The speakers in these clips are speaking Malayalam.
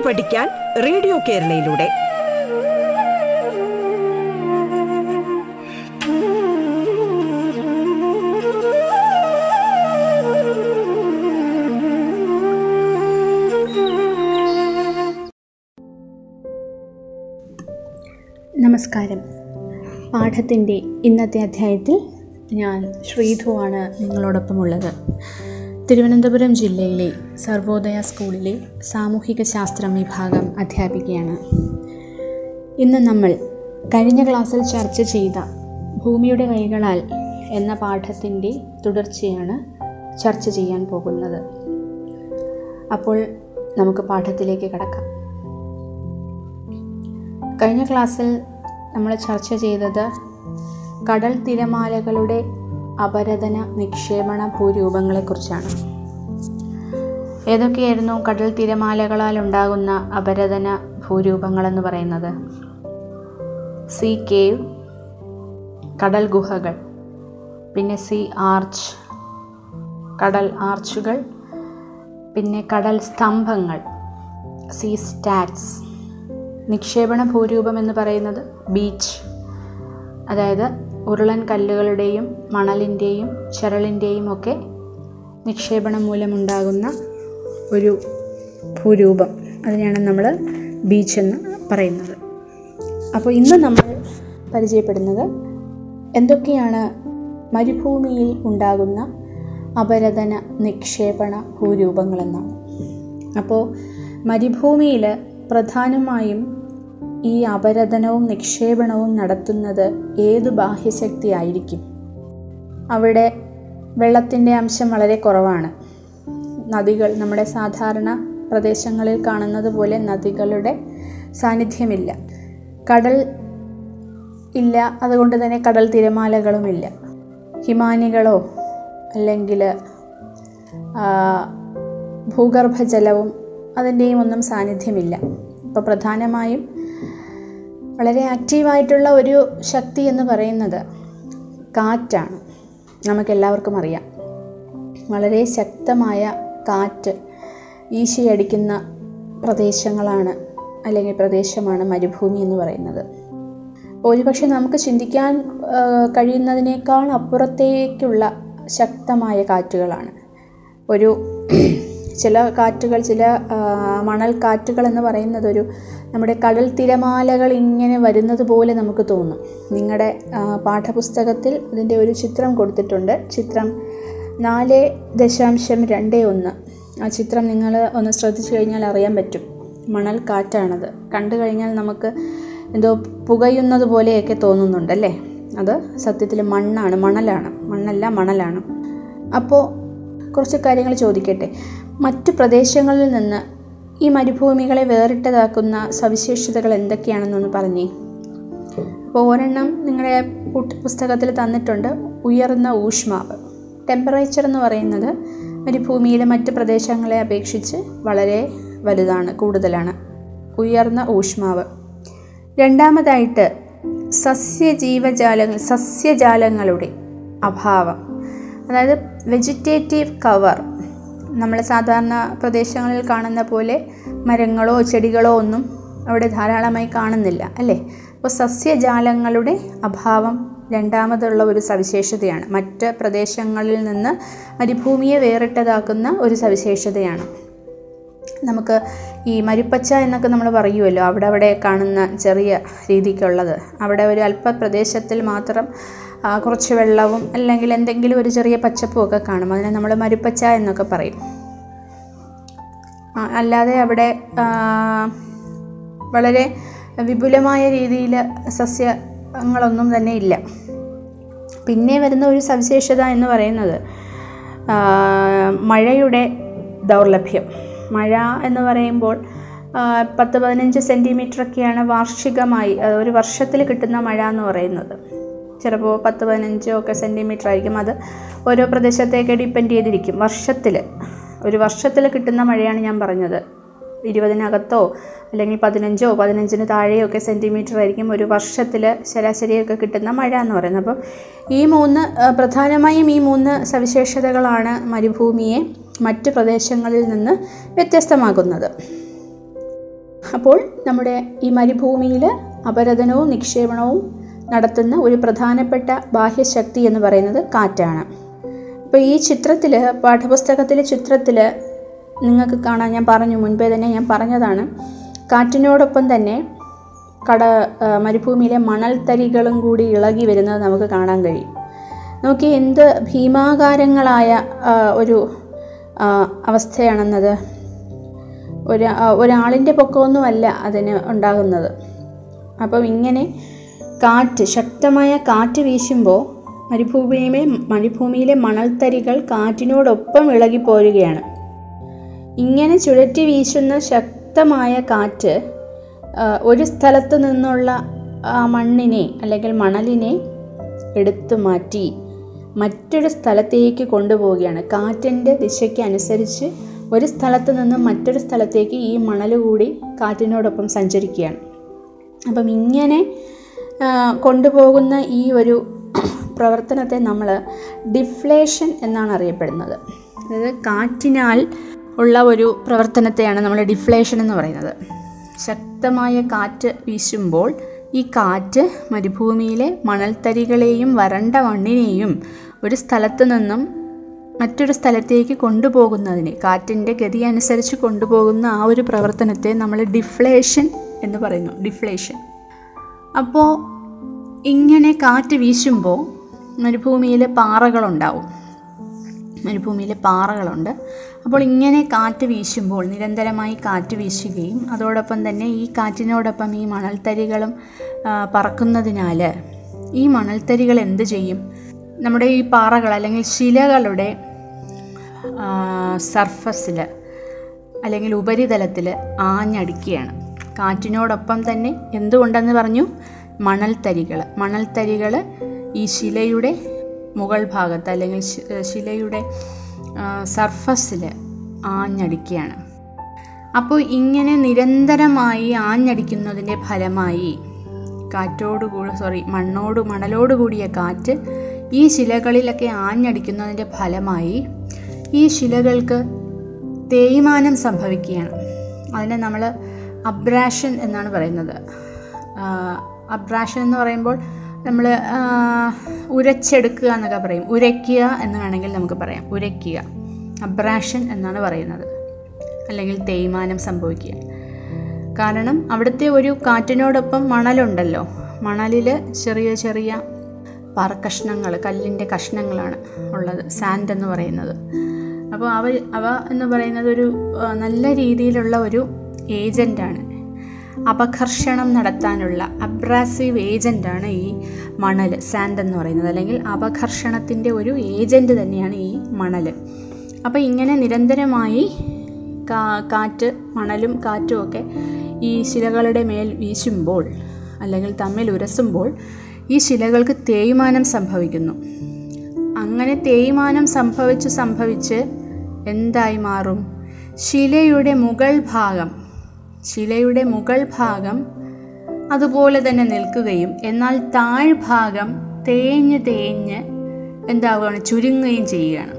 പാട്ട് പഠിക്കാൻ റേഡിയോ കേരളയിലൂടെ. നമസ്കാരം. പാഠത്തിന്റെ ഇന്നത്തെ അധ്യായത്തിൽ ഞാൻ ശ്രീധുവാണ് നിങ്ങളോടൊപ്പമുള്ളത്. തിരുവനന്തപുരം ജില്ലയിലെ സർവോദയ സ്കൂളിലെ സാമൂഹിക ശാസ്ത്രം വിഭാഗം അധ്യാപികയാണ്. ഇന്ന് നമ്മൾ കഴിഞ്ഞ ക്ലാസ്സിൽ ചർച്ച ചെയ്ത ഭൂമിയുടെ കൈകളാൽ എന്ന പാഠത്തിന്റെ തുടർച്ചയാണ് ചർച്ച ചെയ്യാൻ പോകുന്നത്. അപ്പോൾ നമുക്ക് പാഠത്തിലേക്ക് കടക്കാം. കഴിഞ്ഞ ക്ലാസ്സിൽ നമ്മൾ ചർച്ച ചെയ്തത് കടൽ തിരമാലകളുടെ അപരതന നിക്ഷേപണ ഭൂരൂപങ്ങളെക്കുറിച്ചാണ്. ഏതൊക്കെയായിരുന്നു കടൽ തിരമാലകളാൽ ഉണ്ടാകുന്ന അപരതന ഭൂരൂപങ്ങളെന്ന് പറയുന്നത്? സി കേവ് കടൽ ഗുഹകൾ പിന്നെ സി ആർച്ച് കടൽ ആർച്ചുകൾ പിന്നെ കടൽ സ്തംഭങ്ങൾ സീ സ്റ്റാറ്റ്സ്. നിക്ഷേപണ ഭൂരൂപം എന്ന് പറയുന്നത് ബീച്ച് അതായത് ഉരുളൻ കല്ലുകളുടെയും മണലിന്റെയും ചരളിന്റെയും ഒക്കെ നിക്ഷേപണം മൂലമുണ്ടാകുന്ന ഒരു ഭൂരൂപം. അതിനെയാണ് നമ്മൾ ബീച്ച് എന്ന് പറയുന്നത്. അപ്പോൾ ഇന്ന് നമ്മൾ പരിചയപ്പെടുന്നത് എന്തൊക്കെയാണ് മരുഭൂമിയിൽ ഉണ്ടാകുന്ന അപരതന നിക്ഷേപണ ഭൂരൂപങ്ങളെന്നാണ്. അപ്പോൾ മരുഭൂമിയിൽ പ്രധാനമായും ഈ അപരതനവും നിക്ഷേപണവും നടത്തുന്നത് ഏതു ബാഹ്യശക്തി ആയിരിക്കും അവിടെ വെള്ളത്തിന്റെ അംശം വളരെ കുറവാണ്. നദികൾ നമ്മുടെ സാധാരണ പ്രദേശങ്ങളിൽ കാണുന്നത് പോലെ നദികളുടെ സാന്നിധ്യമില്ല. കടൽ ഇല്ല അതുകൊണ്ട് തന്നെ കടൽ തിരമാലകളുമില്ല. ഹിമാനികളോ അല്ലെങ്കിൽ ഭൂഗർഭജലവും അതിന്റെയും ഒന്നും സാന്നിധ്യമില്ല. ഇപ്പോൾ പ്രധാനമായും വളരെ ആക്റ്റീവായിട്ടുള്ള ഒരു ശക്തി എന്ന് പറയുന്നത് കാറ്റാണ്. നമുക്കെല്ലാവർക്കും അറിയാം. വളരെ ശക്തമായ കാറ്റ് വീശിയടിക്കുന്ന പ്രദേശങ്ങളാണ് അല്ലെങ്കിൽ പ്രദേശമാണ് മരുഭൂമി എന്ന് പറയുന്നത്. ഒരുപക്ഷെ നമുക്ക് ചിന്തിക്കാൻ കഴിയുന്നതിനേക്കാൾ അപ്പുറത്തേക്കുള്ള ശക്തമായ കാറ്റുകളാണ്. ഒരു ചില കാറ്റുകൾ ചില മണൽ കാറ്റുകൾ എന്ന് പറയുന്നതൊരു നമ്മുടെ കടൽ തിരമാലകൾ ഇങ്ങനെ വരുന്നത് പോലെ നമുക്ക് തോന്നും. നിങ്ങളുടെ പാഠപുസ്തകത്തിൽ അതിന്റെ ഒരു ചിത്രം കൊടുത്തിട്ടുണ്ട്. ചിത്രം നാല് ദശാംശം രണ്ട് ഒന്ന്. ആ ചിത്രം നിങ്ങൾ ഒന്ന് ശ്രദ്ധിച്ചു കഴിഞ്ഞാൽ അറിയാൻ പറ്റും. മണൽ കാറ്റാണത്. കണ്ടു കഴിഞ്ഞാൽ നമുക്ക് എന്തോ പുകയുന്നത് പോലെയൊക്കെ തോന്നുന്നുണ്ടല്ലേ അത് സത്യത്തിൽ മണ്ണാണ് മണലാണ്. മണ്ണല്ല മണലാണ്. അപ്പോൾ കുറച്ച് കാര്യങ്ങൾ ചോദിക്കട്ടെ. മറ്റു പ്രദേശങ്ങളിൽ നിന്ന് ഈ മരുഭൂമികളെ വേറിട്ടതാക്കുന്ന സവിശേഷതകൾ എന്തൊക്കെയാണെന്നൊന്ന് പറഞ്ഞേ. അപ്പോൾ ഒരെണ്ണം നിങ്ങളുടെ പുസ്തകത്തിൽ തന്നിട്ടുണ്ട് ഉയർന്ന ഊഷ്മാവ്. ടെമ്പറേച്ചർ എന്ന് പറയുന്നത് മരുഭൂമിയിലെ മറ്റ് പ്രദേശങ്ങളെ അപേക്ഷിച്ച് വളരെ വലുതാണ് കൂടുതലാണ്. ഉയർന്ന ഊഷ്മാവ്. രണ്ടാമതായിട്ട് സസ്യജീവജാലങ്ങൾ സസ്യജാലങ്ങളുടെ അഭാവം. അതായത് വെജിറ്റേറ്റീവ് കവർ നമ്മൾ സാധാരണ പ്രദേശങ്ങളിൽ കാണുന്ന പോലെ മരങ്ങളോ ചെടികളോ ഒന്നും അവിടെ ധാരാളമായി കാണുന്നില്ല അല്ലേ? അപ്പോൾ സസ്യജാലങ്ങളുടെ അഭാവം രണ്ടാമതുള്ള ഒരു സവിശേഷതയാണ്. മറ്റ് പ്രദേശങ്ങളിൽ നിന്ന് മരുഭൂമിയെ വേറിട്ടതാക്കുന്ന ഒരു സവിശേഷതയാണ്. നമുക്ക് ഈ മരുപ്പച്ച എന്നൊക്കെ നമ്മൾ പറയുമല്ലോ അവിടെ അവിടെ കാണുന്ന ചെറിയ രീതിക്കുള്ളത്. അവിടെ ഒരു അല്പ പ്രദേശത്തിൽ മാത്രം കുറച്ച് വെള്ളവും അല്ലെങ്കിൽ എന്തെങ്കിലും ഒരു ചെറിയ പച്ചപ്പും ഒക്കെ കാണും. അതിനെ നമ്മൾ മരുപ്പച്ച എന്നൊക്കെ പറയും. അല്ലാതെ അവിടെ വളരെ വിപുലമായ രീതിയിൽ സസ്യങ്ങളൊന്നും തന്നെ ഇല്ല. പിന്നെ വരുന്ന ഒരു സവിശേഷത എന്ന് പറയുന്നത് മഴയുടെ ദൗർലഭ്യം. മഴ എന്ന് പറയുമ്പോൾ പത്ത് പതിനഞ്ച് സെന്റിമീറ്ററൊക്കെയാണ് വാർഷികമായി ഒരു വർഷത്തിൽ കിട്ടുന്ന മഴ എന്ന് പറയുന്നത്. ചിലപ്പോൾ പത്ത് പതിനഞ്ചോ ഒക്കെ സെന്റിമീറ്റർ ആയിരിക്കും. അത് ഓരോ പ്രദേശത്തേക്ക് ഡിപ്പെൻഡ് ചെയ്തിരിക്കും. വർഷത്തിൽ ഒരു വർഷത്തിൽ കിട്ടുന്ന മഴയാണ് ഞാൻ പറഞ്ഞത്. ഇരുപതിനകത്തോ അല്ലെങ്കിൽ പതിനഞ്ചോ പതിനഞ്ചിന് താഴെയോ ഒക്കെ സെന്റിമീറ്റർ ആയിരിക്കും ഒരു വർഷത്തിൽ ശരാശരിയൊക്കെ കിട്ടുന്ന മഴ എന്ന് പറയുന്നത്. അപ്പം ഈ മൂന്ന് പ്രധാനമായും ഈ മൂന്ന് സവിശേഷതകളാണ് മരുഭൂമിയെ മറ്റ് പ്രദേശങ്ങളിൽ നിന്ന് വ്യത്യസ്തമാകുന്നത് അപ്പോൾ നമ്മുടെ ഈ മരുഭൂമിയിൽ അപരദനവും നിക്ഷേപണവും നടത്തുന്ന ഒരു പ്രധാനപ്പെട്ട ബാഹ്യശക്തി എന്ന് പറയുന്നത് കാറ്റാണ്. അപ്പോൾ ഈ ചിത്രത്തിൽ പാഠപുസ്തകത്തിലെ ചിത്രത്തിൽ നിങ്ങൾക്ക് കാണാൻ ഞാൻ പറഞ്ഞു മുൻപേ തന്നെ ഞാൻ പറഞ്ഞതാണ്. കാറ്റിനോടൊപ്പം തന്നെ കട മരുഭൂമിയിലെ മണൽത്തരികളും കൂടി ഇളകി വരുന്നത് നമുക്ക് കാണാൻ കഴിയും. നോക്കി എന്ത് ഭീമാകാരങ്ങളായ ഒരു അവസ്ഥയാണെന്നത്. ഒരു ഒരാളിന്റെ പൊക്കമൊന്നുമല്ല അതിന് ഉണ്ടാകുന്നത്. അപ്പം ഇങ്ങനെ കാറ്റ് ശക്തമായ കാറ്റ് വീശുമ്പോൾ മരുഭൂമിയിലെ മരുഭൂമിയിലെ മണൽത്തരികൾ കാറ്റിനോടൊപ്പം ഇളകിപ്പോരുകയാണ്. ഇങ്ങനെ ചുഴറ്റി വീശുന്ന ശക്തമായ കാറ്റ് ഒരു സ്ഥലത്ത് നിന്നുള്ള മണ്ണിനെ അല്ലെങ്കിൽ മണലിനെ എടുത്തു മാറ്റി മറ്റൊരു സ്ഥലത്തേക്ക് കൊണ്ടുപോവുകയാണ്. കാറ്റിന്റെ ദിശയ്ക്ക് അനുസരിച്ച് ഒരു സ്ഥലത്ത് നിന്ന് മറ്റൊരു സ്ഥലത്തേക്ക് ഈ മണൽ കൂടി കാറ്റിനോടൊപ്പം സഞ്ചരിക്കുകയാണ്. അപ്പം ഇങ്ങനെ കൊണ്ടുപോകുന്ന ഈ ഒരു പ്രവർത്തനത്തെ നമ്മൾ ഡിഫ്ലേഷൻ എന്നാണ് അറിയപ്പെടുന്നത്. അതായത് കാറ്റിനാൽ ഉള്ള ഒരു പ്രവർത്തനത്തെയാണ് നമ്മൾ ഡിഫ്ലേഷൻ എന്ന് പറയുന്നത്. ശക്തമായ കാറ്റ് വീശുമ്പോൾ ഈ കാറ്റ് മരുഭൂമിയിലെ മണൽത്തരികളെയും വരണ്ട മണ്ണിനെയും ഒരു സ്ഥലത്തു നിന്നും മറ്റൊരു സ്ഥലത്തേക്ക് കൊണ്ടുപോകുന്നതിന് കാറ്റിന്റെ ഗതി അനുസരിച്ച് കൊണ്ടുപോകുന്ന ആ ഒരു പ്രവർത്തനത്തെ നമ്മൾ ഡിഫ്ലേഷൻ എന്ന് പറയുന്നു. ഡിഫ്ലേഷൻ. അപ്പോൾ ഇങ്ങനെ കാറ്റ് വീശുമ്പോൾ മരുഭൂമിയിൽ പാറകളുണ്ടാവും. മരുഭൂമിയിലെ പാറകളുണ്ട്. അപ്പോൾ ഇങ്ങനെ കാറ്റ് വീശുമ്പോൾ നിരന്തരമായി കാറ്റ് വീശുകയും അതോടൊപ്പം തന്നെ ഈ കാറ്റിനോടൊപ്പം ഈ മണൽത്തരികളും പറക്കുന്നതിനാൽ ഈ മണൽത്തരികൾ എന്ത് ചെയ്യും? നമ്മുടെ ഈ പാറകൾ അല്ലെങ്കിൽ ശിലകളുടെ സർഫസിൽ അല്ലെങ്കിൽ ഉപരിതലത്തിൽ ആഞ്ഞടിക്കുകയാണ്. കാറ്റിനോടൊപ്പം തന്നെ എന്തുകൊണ്ടെന്ന് പറഞ്ഞു? മണൽത്തരികൾ മണൽത്തരികൾ ഈ ശിലയുടെ മുകൾ ഭാഗത്ത് അല്ലെങ്കിൽ ശിലയുടെ സർഫസിൽ ആഞ്ഞടിക്കുകയാണ്. അപ്പോൾ ഇങ്ങനെ നിരന്തരമായി ആഞ്ഞടിക്കുന്നതിന്റെ ഫലമായി കാറ്റോട് കൂടി സോറി മണ്ണോട് മണലോട് കൂടിയ കാറ്റ് ഈ ശിലകളിലൊക്കെ ആഞ്ഞടിക്കുന്നതിന്റെ ഫലമായി ഈ ശിലകൾക്ക് തേയ്മാനം സംഭവിക്കുകയാണ്. അതിനെ നമ്മൾ അബ്രാഷൻ എന്നാണ് പറയുന്നത്. അബ്രാഷൻ എന്ന് പറയുമ്പോൾ നമ്മൾ ഉരച്ചെടുക്കുക എന്നൊക്കെ പറയും. ഉരയ്ക്കുക എന്ന് വേണമെങ്കിൽ നമുക്ക് പറയാം. ഉരയ്ക്കുക. അബ്രാഷൻ എന്നാണ് പറയുന്നത്. അല്ലെങ്കിൽ തേയ്മാനം സംഭവിക്കുക. കാരണം അവിടുത്തെ ഒരു കാറ്റിനോടൊപ്പം മണലുണ്ടല്ലോ. മണലിൽ ചെറിയ ചെറിയ പാറക്കഷ്ണങ്ങൾ കല്ലിന്റെ കഷ്ണങ്ങളാണ് ഉള്ളത്. സാൻഡ് എന്ന് പറയുന്നത്. അപ്പോൾ അവ അവ എന്ന് പറയുന്നത് ഒരു നല്ല രീതിയിലുള്ള ഒരു ഏജന്റാണ് അപകർഷണം നടത്താനുള്ള അബ്രാസീവ് ഏജന്റാണ് ഈ മണൽ സാൻഡ് എന്ന് പറയുന്നത്. അല്ലെങ്കിൽ അപകർഷണത്തിന്റെ ഒരു ഏജന്റ് തന്നെയാണ് ഈ മണൽ അപ്പോൾ ഇങ്ങനെ നിരന്തരമായി കാറ്റ് മണലും കാറ്റും ഒക്കെ ഈ ശിലകളുടെ മേൽ വീശുമ്പോൾ അല്ലെങ്കിൽ തമ്മിൽ ഉരസുമ്പോൾ ഈ ശിലകൾക്ക് തേയ്മാനം സംഭവിക്കുന്നു. അങ്ങനെ തേയ്മാനം സംഭവിച്ച് സംഭവിച്ച് എന്തായി മാറും? ശിലയുടെ മുകൾ ഭാഗം ശിലയുടെ മുകൾ ഭാഗം അതുപോലെ തന്നെ നിൽക്കുകയും എന്നാൽ താഴ്ഭാഗം തേഞ്ഞ് തേഞ്ഞ് എന്താവുകയാണ്? ചുരുങ്ങുകയും ചെയ്യുകയാണ്.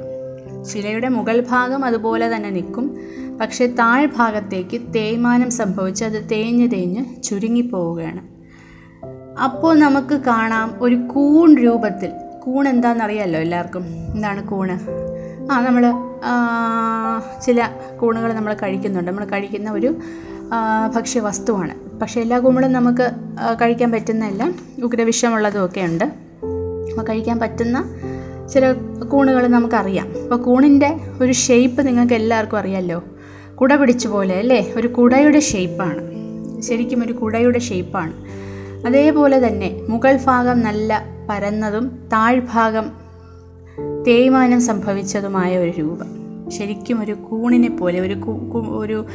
ശിലയുടെ മുകൾ ഭാഗം അതുപോലെ തന്നെ നിൽക്കും. പക്ഷേ താഴ്ഭാഗത്തേക്ക് തേയ്മാനം സംഭവിച്ച് അത് തേഞ്ഞ് തേഞ്ഞ് ചുരുങ്ങിപ്പോവുകയാണ്. അപ്പോൾ നമുക്ക് കാണാം ഒരു കൂൺ രൂപത്തിൽ. കൂൺ എന്താണെന്നറിയാമല്ലോ എല്ലാവർക്കും? എന്താണ് കൂണ് ആ നമ്മൾ ചില കൂണുകൾ നമ്മൾ കഴിക്കുന്നുണ്ട്. നമ്മൾ കഴിക്കുന്ന ഒരു ഭക്ഷ്യവസ്തുവാണ് പക്ഷേ എല്ലാ കുമ്പളും നമുക്ക് കഴിക്കാൻ പറ്റുന്നതല്ല ഉഗ്രവിഷമുള്ളതും ഒക്കെ ഉണ്ട്. അപ്പോൾ കഴിക്കാൻ പറ്റുന്ന ചില കൂണുകൾ നമുക്കറിയാം. അപ്പോൾ കൂണിന്റെ ഒരു ഷേപ്പ് നിങ്ങൾക്ക് എല്ലാവർക്കും അറിയാമല്ലോ കുട പിടിച്ച പോലെ അല്ലേ? ഒരു കുടയുടെ ഷേപ്പാണ് ശരിക്കും ഒരു കുടയുടെ ഷേപ്പാണ് അതേപോലെ തന്നെ മുകൾ ഭാഗം നല്ല പരന്നതും താഴ്ഭാഗം തേയ്മാനം സംഭവിച്ചതുമായ ഒരു രൂപം. ശരിക്കും ഒരു കൂണിനെ പോലെ ഒരു ഒരു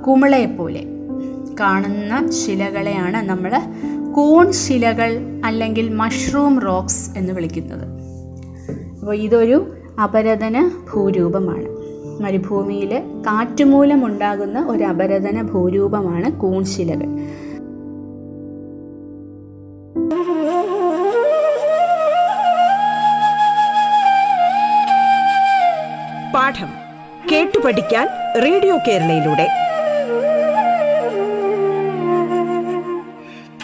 ആ, കുമിളയെ പോലെ കാണുന്ന ശിലകളെയാണ് നമ്മൾ കോൺ ശിലകൾ അല്ലെങ്കിൽ മഷ്റൂം റോക്സ് എന്ന് വിളിക്കുന്നത്. അപ്പോൾ ഇതൊരു അപരതന ഭൂരൂപമാണ്. മരുഭൂമിയിൽ കാറ്റുമൂലമുണ്ടാകുന്ന ഒരു അപരതന ഭൂരൂപമാണ് കൂൺ ശിലകൾ. പാഠം കേട്ടു പഠിക്കാൻ റേഡിയോ കേരളയിലൂടെ.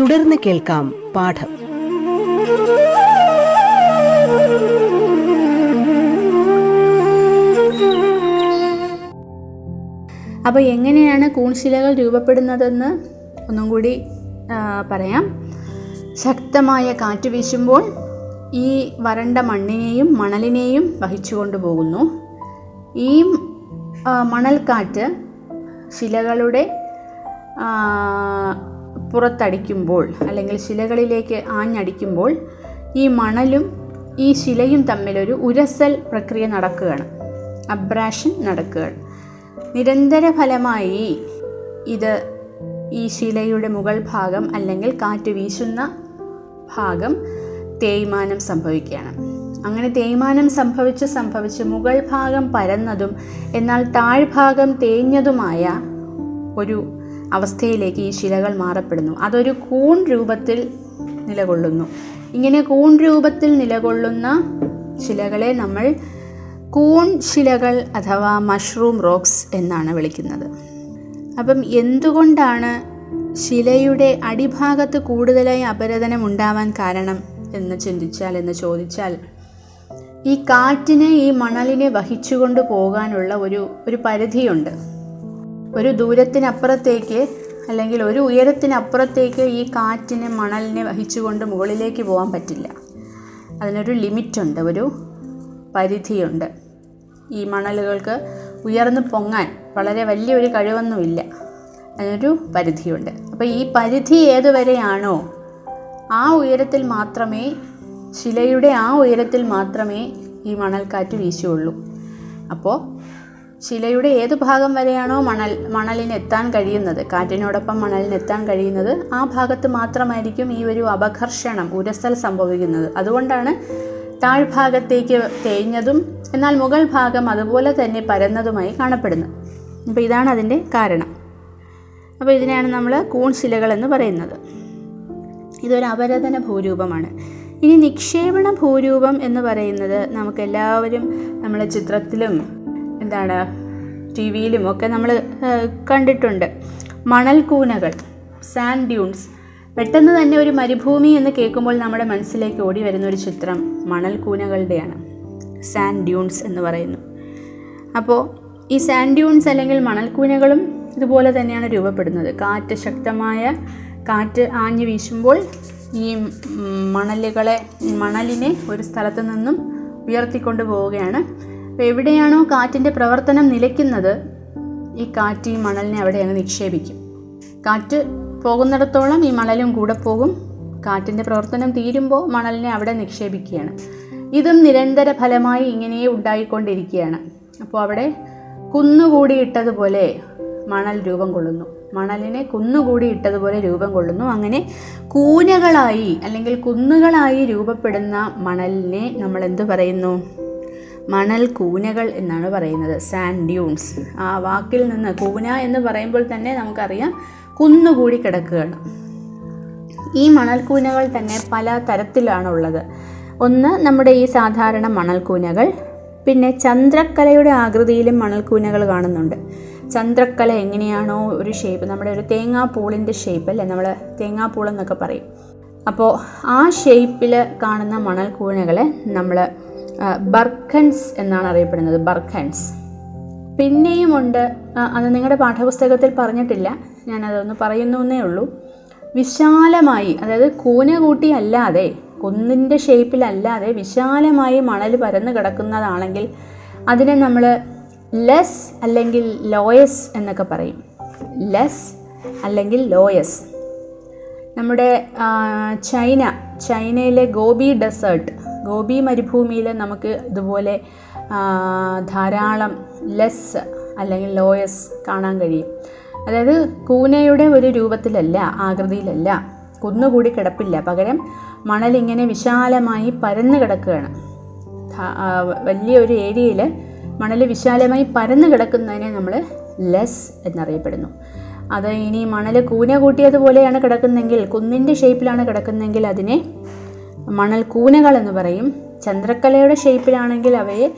തുടർന്ന് കേൾക്കാം പാഠം. അപ്പോൾ എങ്ങനെയാണ് കൂൺശിലകൾ രൂപപ്പെടുന്നതെന്ന് ഒന്നും കൂടി പറയാം. ശക്തമായ കാറ്റ് വീശുമ്പോൾ ഈ വരണ്ട മണ്ണിനെയും മണലിനെയും വഹിച്ചുകൊണ്ട് പോകുന്നു. ഈ മണൽ മണൽക്കാറ്റ് ശിലകളുടെ പുറത്തടിക്കുമ്പോൾ അല്ലെങ്കിൽ ശിലകളിലേക്ക് ആഞ്ഞടിക്കുമ്പോൾ ഈ മണലും ഈ ശിലയും തമ്മിലൊരു ഉരസൽ പ്രക്രിയ നടക്കുകയാണ്. അബ്രാഷൻ നടക്കുകയാണ്. നിരന്തര ഫലമായി ഇത് ഈ ശിലയുടെ മുകൾ ഭാഗം അല്ലെങ്കിൽ കാറ്റ് വീശുന്ന ഭാഗം തേയ്മാനം സംഭവിക്കുകയാണ്. അങ്ങനെ തേയ്മാനം സംഭവിച്ച് സംഭവിച്ച് മുകൾ ഭാഗം പരന്നതും എന്നാൽ താഴ്ഭാഗം തേഞ്ഞതുമായ ഒരു അവസ്ഥയിലേക്ക് ഈ ശിലകൾ മാറപ്പെടുന്നു. അതൊരു കൂൺ രൂപത്തിൽ നിലകൊള്ളുന്നു. ഇങ്ങനെ കൂൺ രൂപത്തിൽ നിലകൊള്ളുന്ന ശിലകളെ നമ്മൾ കൂൺ ശിലകൾ അഥവാ മഷ്റൂം റോക്സ് എന്നാണ് വിളിക്കുന്നത്. അപ്പം എന്തുകൊണ്ടാണ് ശിലയുടെ അടിഭാഗത്ത് കൂടുതലായി അപരദനം ഉണ്ടാവാൻ കാരണം എന്ന് ചിന്തിച്ചാൽ എന്ന് ചോദിച്ചാൽ ഈ കാറ്റിനെ ഈ മണലിനെ വഹിച്ചുകൊണ്ട് പോകാനുള്ള ഒരു ഒരു പരിധിയുണ്ട്. ഒരു ദൂരത്തിനപ്പുറത്തേക്ക് അല്ലെങ്കിൽ ഒരു ഉയരത്തിനപ്പുറത്തേക്ക് ഈ കാറ്റിനെ മണലിനെ വഹിച്ചുകൊണ്ട് മുകളിലേക്ക് പോകാൻ പറ്റില്ല. അതിനൊരു ലിമിറ്റുണ്ട് ഒരു പരിധിയുണ്ട്. ഈ മണലുകൾക്ക് ഉയർന്നു പൊങ്ങാൻ വളരെ വലിയൊരു കഴിവൊന്നുമില്ല. അതിനൊരു പരിധിയുണ്ട്. അപ്പോൾ ഈ പരിധി ഏതുവരെയാണോ ആ ഉയരത്തിൽ മാത്രമേ ശിലയുടെ ആ ഉയരത്തിൽ മാത്രമേ ഈ മണൽക്കാറ്റ് വീശുള്ളൂ. അപ്പോൾ ശിലയുടെ ഏത് ഭാഗം വരെയാണോ മണൽ മണലിനെത്താൻ കഴിയുന്നത്? കാറ്റിനോടൊപ്പം മണലിനെത്താൻ കഴിയുന്നത് ആ ഭാഗത്ത് മാത്രമായിരിക്കും ഈ ഒരു അപഘർഷണം ഉരസൽ സംഭവിക്കുന്നത്. അതുകൊണ്ടാണ് താഴ്ഭാഗത്തേക്ക് തേഞ്ഞതും എന്നാൽ മുകൾ ഭാഗം അതുപോലെ തന്നെ പരന്നതുമായി കാണപ്പെടുന്നു അപ്പോൾ ഇതാണ് അതിന്റെ കാരണം. അപ്പോൾ ഇതിനെയാണ് നമ്മൾ കൂൺ ശിലകൾ എന്ന് പറയുന്നത്. ഇതൊരു അപരതന ഭൂരൂപമാണ്. ഇനി നിക്ഷേപണ ഭൂരൂപം എന്ന് പറയുന്നത് നമുക്കെല്ലാവരും നമ്മളെ ചിത്രത്തിലും എന്താണ് ടി വിയിലും ഒക്കെ നമ്മൾ കണ്ടിട്ടുണ്ട്. മണൽക്കൂനകൾ സാൻഡ് ഡ്യൂൺസ്. പെട്ടെന്ന് തന്നെ ഒരു മരുഭൂമി എന്ന് കേൾക്കുമ്പോൾ നമ്മുടെ മനസ്സിലേക്ക് ഓടി വരുന്ന ഒരു ചിത്രം മണൽക്കൂനകളുടെയാണ്. സാൻഡ് ഡ്യൂൺസ് എന്ന് പറയുന്നു. അപ്പോൾ ഈ സാൻഡ് ഡ്യൂൺസ് അല്ലെങ്കിൽ മണൽക്കൂനകളും ഇതുപോലെ തന്നെയാണ് രൂപപ്പെടുന്നത്. കാറ്റ് ശക്തമായ കാറ്റ് ആഞ്ഞു വീശുമ്പോൾ ഈ മണലുകളെ മണലിനെ ഒരു സ്ഥലത്തു നിന്നും ഉയർത്തിക്കൊണ്ട് പോവുകയാണ് എവിടെയാണോ കാറ്റിന്റെ പ്രവർത്തനം നിലയ്ക്കുന്നത് ഈ കാറ്റ് ഈ മണലിനെ അവിടെ അങ്ങ് നിക്ഷേപിക്കും. കാറ്റ് പോകുന്നിടത്തോളം ഈ മണലും കൂടെ പോകും. കാറ്റിന്റെ പ്രവർത്തനം തീരുമ്പോൾ മണലിനെ അവിടെ നിക്ഷേപിക്കുകയാണ്. ഇതും നിരന്തര ഫലമായി ഇങ്ങനെ ഉണ്ടായിക്കൊണ്ടിരിക്കുകയാണ്. അപ്പോൾ അവിടെ കുന്നുകൂടി ഇട്ടതുപോലെ മണൽ രൂപം കൊള്ളുന്നു. മണലിനെ കുന്നുകൂടി ഇട്ടതുപോലെ രൂപം കൊള്ളുന്നു. അങ്ങനെ കൂനകളായി അല്ലെങ്കിൽ കുന്നുകളായി രൂപപ്പെടുന്ന മണലിനെ നമ്മൾ എന്ത് പറയുന്നു? മണൽ കൂനകൾ എന്നാണ് പറയുന്നത്. സാൻഡ് ഡ്യൂൺസ് ആ വാക്കിൽ നിന്ന് കൂന എന്ന് പറയുമ്പോൾ തന്നെ നമുക്കറിയാം കുന്നുകൂടി കിടക്കുകയാണ്. ഈ മണൽക്കൂനകൾ തന്നെ പല തരത്തിലാണുള്ളത്. ഒന്ന് നമ്മുടെ ഈ സാധാരണ മണൽക്കൂനകൾ പിന്നെ ചന്ദ്രക്കലയുടെ ആകൃതിയിലും മണൽക്കൂനകൾ കാണുന്നുണ്ട്. ചന്ദ്രക്കല എങ്ങനെയാണോ ഒരു ഷേപ്പ് നമ്മുടെ ഒരു തേങ്ങാപ്പൂളിന്റെ ഷേപ്പ് അല്ലേ നമ്മൾ തേങ്ങാപ്പൂളെന്നൊക്കെ പറയും. അപ്പോൾ ആ ഷേപ്പിൽ കാണുന്ന മണൽക്കൂനകളെ നമ്മൾ ബർഖൻസ് എന്നാണ് അറിയപ്പെടുന്നത് ബർഖൻസ് പിന്നെയുമുണ്ട് അത് നിങ്ങളുടെ പാഠപുസ്തകത്തിൽ പറഞ്ഞിട്ടില്ല ഞാനതൊന്ന് പറയുന്നു എന്നേ ഉള്ളൂ. വിശാലമായി അതായത് കൂന കൂട്ടി അല്ലാതെ കുന്നിന്റെ ഷേപ്പിലല്ലാതെ വിശാലമായി മണൽ പരന്ന് കിടക്കുന്നതാണെങ്കിൽ അതിനെ നമ്മൾ ലെസ് അല്ലെങ്കിൽ ലോയസ് എന്നൊക്കെ പറയും. ലെസ് അല്ലെങ്കിൽ ലോയസ് നമ്മുടെ ചൈന ചൈനയിലെ ഗോബി ഡെസേർട്ട്. ഗോബി മരുഭൂമിയിൽ നമുക്ക് ഇതുപോലെ ധാരാളം ലെസ് അല്ലെങ്കിൽ ലോയസ് കാണാൻ കഴിയും. അതായത് കൂനയുടെ ഒരു രൂപത്തിലല്ല ആകൃതിയിലല്ല. കുന്നുകൂടി കിടപ്പില്ല. പകരം മണലിങ്ങനെ വിശാലമായി പരന്നു കിടക്കുകയാണ്. വലിയൊരു ഏരിയയിൽ മണൽ വിശാലമായി പരന്നു കിടക്കുന്നതിനെ നമ്മൾ ലെസ് എന്നറിയപ്പെടുന്നു. അത് ഇനി മണൽ കൂന കൂട്ടിയതുപോലെയാണ് കിടക്കുന്നതെങ്കിൽ കുന്നിന്റെ ഷേപ്പിലാണ് കിടക്കുന്നെങ്കിൽ അതിനെ മണൽ കൂനകൾ എന്ന് പറയും. ചന്ദ്രക്കലയുടെ ഷേപ്പിലാണെങ്കിൽ അവയെ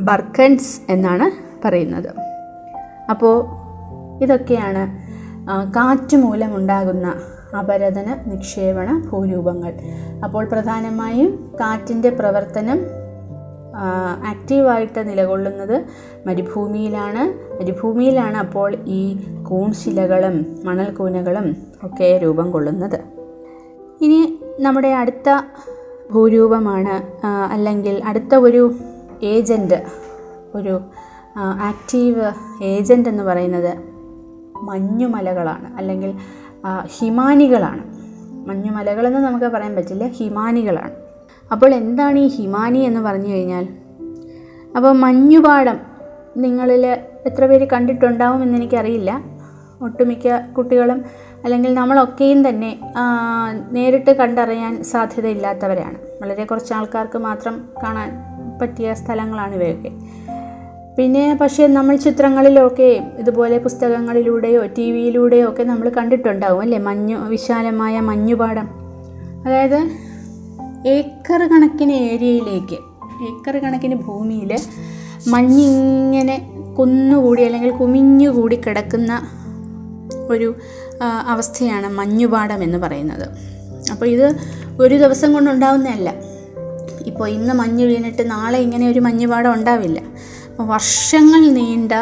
ബർക്കൻസ് എന്നാണ് പറയുന്നത്. അപ്പോൾ ഇതൊക്കെയാണ് കാറ്റ് മൂലമുണ്ടാകുന്ന അപരതന നിക്ഷേപണ ഭൂരൂപങ്ങൾ. അപ്പോൾ പ്രധാനമായും കാറ്റിന്റെ പ്രവർത്തനം ആക്റ്റീവായിട്ട് നിലകൊള്ളുന്നത് മരുഭൂമിയിലാണ്. മരുഭൂമിയിലാണ് അപ്പോൾ ഈ കൂൺശിലകളും മണൽക്കൂനകളും ഒക്കെ രൂപം കൊള്ളുന്നത്. ഇനി നമ്മുടെ അടുത്ത ഭൂരൂപമാണ് അല്ലെങ്കിൽ അടുത്ത ഒരു ഏജന്റ് ഒരു ആക്റ്റീവ് ഏജന്റ് എന്ന് പറയുന്നത് മഞ്ഞുമലകളാണ് അല്ലെങ്കിൽ ഹിമാനികളാണ്. മഞ്ഞുമലകളെന്ന് നമുക്ക് പറയാൻ പറ്റില്ല ഹിമാനികളാണ്. അപ്പോൾ എന്താണ് ഈ ഹിമാനി എന്ന് പറഞ്ഞു കഴിഞ്ഞാൽ? അപ്പോൾ മഞ്ഞുപാടം നിങ്ങളിൽ എത്ര പേര് കണ്ടിട്ടുണ്ടാവും എനിക്കറിയില്ല. ഒട്ടുമിക്ക കുട്ടികളും അല്ലെങ്കിൽ നമ്മളൊക്കെയും തന്നെ നേരിട്ട് കണ്ടറിയാൻ സാധ്യതയില്ലാത്തവരാണ്. വളരെ കുറച്ച് ആൾക്കാർക്ക് മാത്രം കാണാൻ പറ്റിയ സ്ഥലങ്ങളാണ് ഇവയൊക്കെ. പിന്നെ പക്ഷേ നമ്മൾ ചിത്രങ്ങളിലൊക്കെ ഇതുപോലെ പുസ്തകങ്ങളിലൂടെയോ ടി വിയിലൂടെയോ ഒക്കെ നമ്മൾ കണ്ടിട്ടുണ്ടാവും അല്ലേ? മഞ്ഞു വിശാലമായ മഞ്ഞുപാടം. അതായത് ഏക്കർ കണക്കിന് ഏരിയയിലേക്ക് ഏക്കർ കണക്കിന് ഭൂമിയിൽ മഞ്ഞിങ്ങനെ കുന്നുകൂടി അല്ലെങ്കിൽ കുമിഞ്ഞുകൂടി കിടക്കുന്ന ഒരു അവസ്ഥയാണ് മഞ്ഞുപാടം എന്ന് പറയുന്നത്. അപ്പോൾ ഇത് ഒരു ദിവസം കൊണ്ടുണ്ടാവുന്നതല്ല ഇപ്പോൾ ഇന്ന് മഞ്ഞ് വീണിട്ട് നാളെ ഇങ്ങനെ ഒരു മഞ്ഞുപാടം ഉണ്ടാവില്ല. അപ്പോൾ വർഷങ്ങൾ നീണ്ട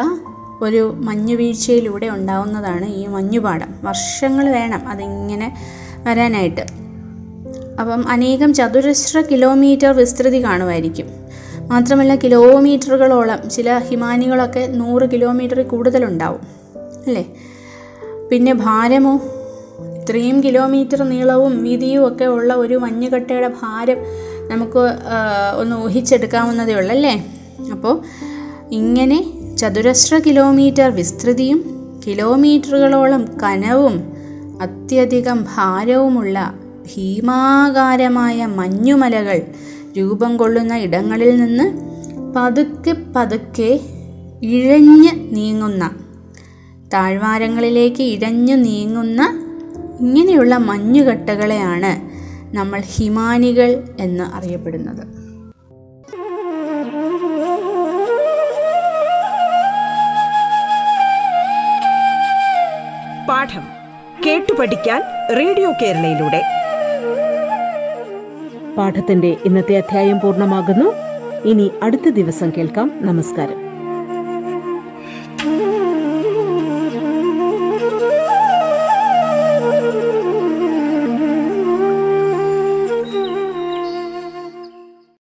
ഒരു മഞ്ഞുവീഴ്ചയിലൂടെ ഉണ്ടാവുന്നതാണ് ഈ മഞ്ഞുപാടം. വർഷങ്ങൾ വേണം അതിങ്ങനെ വരാനായിട്ട്. അപ്പം അനേകം ചതുരശ്ര കിലോമീറ്റർ വിസ്തൃതി കാണുമായിരിക്കും. മാത്രമല്ല കിലോമീറ്ററുകളോളം ചില ഹിമാനികളൊക്കെ നൂറ് കിലോമീറ്ററിൽ കൂടുതലുണ്ടാവും. അല്ലേ? പിന്നെ ഭാരമോ? ഇത്രയും കിലോമീറ്റർ നീളവും വീതിയും ഒക്കെ ഉള്ള ഒരു മഞ്ഞുകട്ടയുടെ ഭാരം നമുക്ക് ഒന്ന് ഊഹിച്ചെടുക്കാവുന്നതേ ഉള്ളല്ലേ അപ്പോൾ ഇങ്ങനെ ചതുരശ്ര കിലോമീറ്റർ വിസ്തൃതിയും കിലോമീറ്ററുകളോളം കനവും അത്യധികം ഭാരവുമുള്ള ഭീമാകാരമായ മഞ്ഞുമലകൾ രൂപം കൊള്ളുന്ന ഇടങ്ങളിൽ നിന്ന് പതുക്കെ പതുക്കെ ഇഴഞ്ഞ് നീങ്ങുന്ന താഴ്വാരങ്ങളിലേക്ക് ഇഴഞ്ഞു നീങ്ങുന്ന ഇങ്ങനെയുള്ള മഞ്ഞുകട്ടകളെയാണ് നമ്മൾ ഹിമാനികൾ എന്ന് അറിയപ്പെടുന്നത്. പാഠം കേട്ടു പഠിക്കാൻ റേഡിയോ കേരളയിലൂടെ. പാഠത്തിന്റെ ഇന്നത്തെ അധ്യായം പൂർണമാകുന്നു. ഇനി അടുത്ത ദിവസം കേൾക്കാം. നമസ്കാരം.